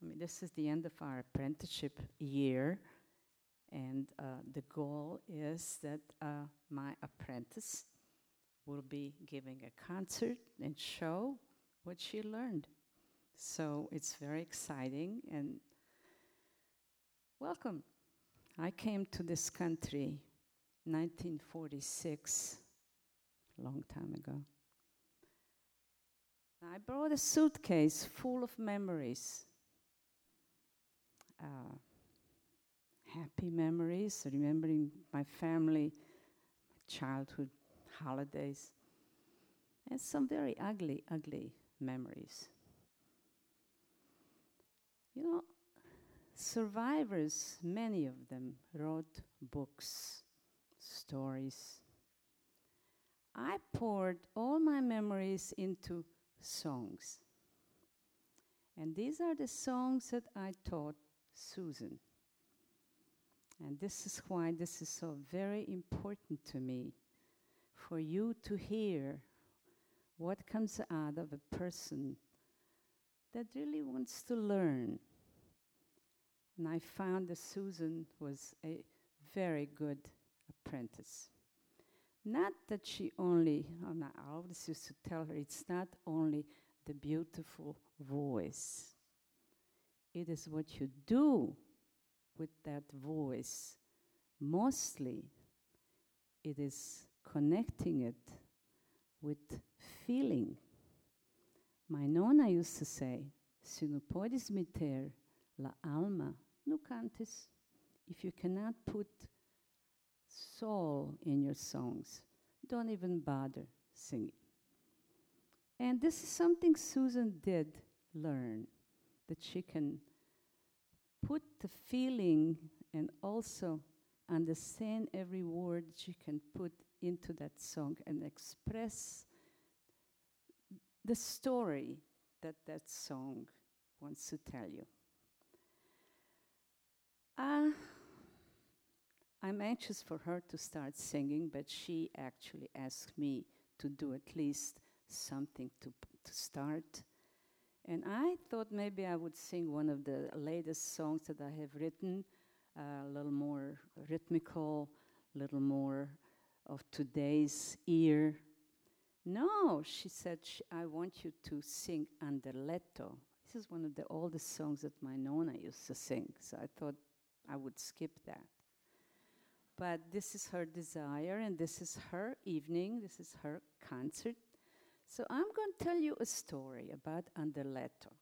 I mean, this is the end of our apprenticeship year, and uh, the goal is that uh, my apprentice will be giving a concert and show what she learned. So it's very exciting and welcome. I came to this country 1946, a long time ago. I brought a suitcase full of memories. Uh, happy memories, remembering my family, my childhood holidays, and some very ugly, ugly memories. You know, survivors, many of them, wrote books, stories. I poured all my memories into songs. And these are the songs that I taught Susan. And this is why this is so very important to me for you to hear what comes out of a person that really wants to learn. And I found that Susan was a very good apprentice. Not that she only, oh, I always used to tell her, it's not only the beautiful voice, it is what you do with that voice. Mostly, it is connecting it with feeling. My nona used to say, se não podes meter la alma, no cantes. If you cannot put soul in your songs. Don't even bother singing. And this is something Susan did learn that she can put the feeling and also understand every word she can put into that song and express the story that that song wants to tell you. Uh, I'm anxious for her to start singing, but she actually asked me to do at least something to, to start. And I thought maybe I would sing one of the latest songs that I have written, uh, a little more rhythmical, a little more of today's ear. No, she said, I want you to sing Anderleto. This is one of the oldest songs that my nona used to sing, so I thought I would skip that. But this is her desire, and this is her evening, this is her concert. So I'm going to tell you a story about Anderleto.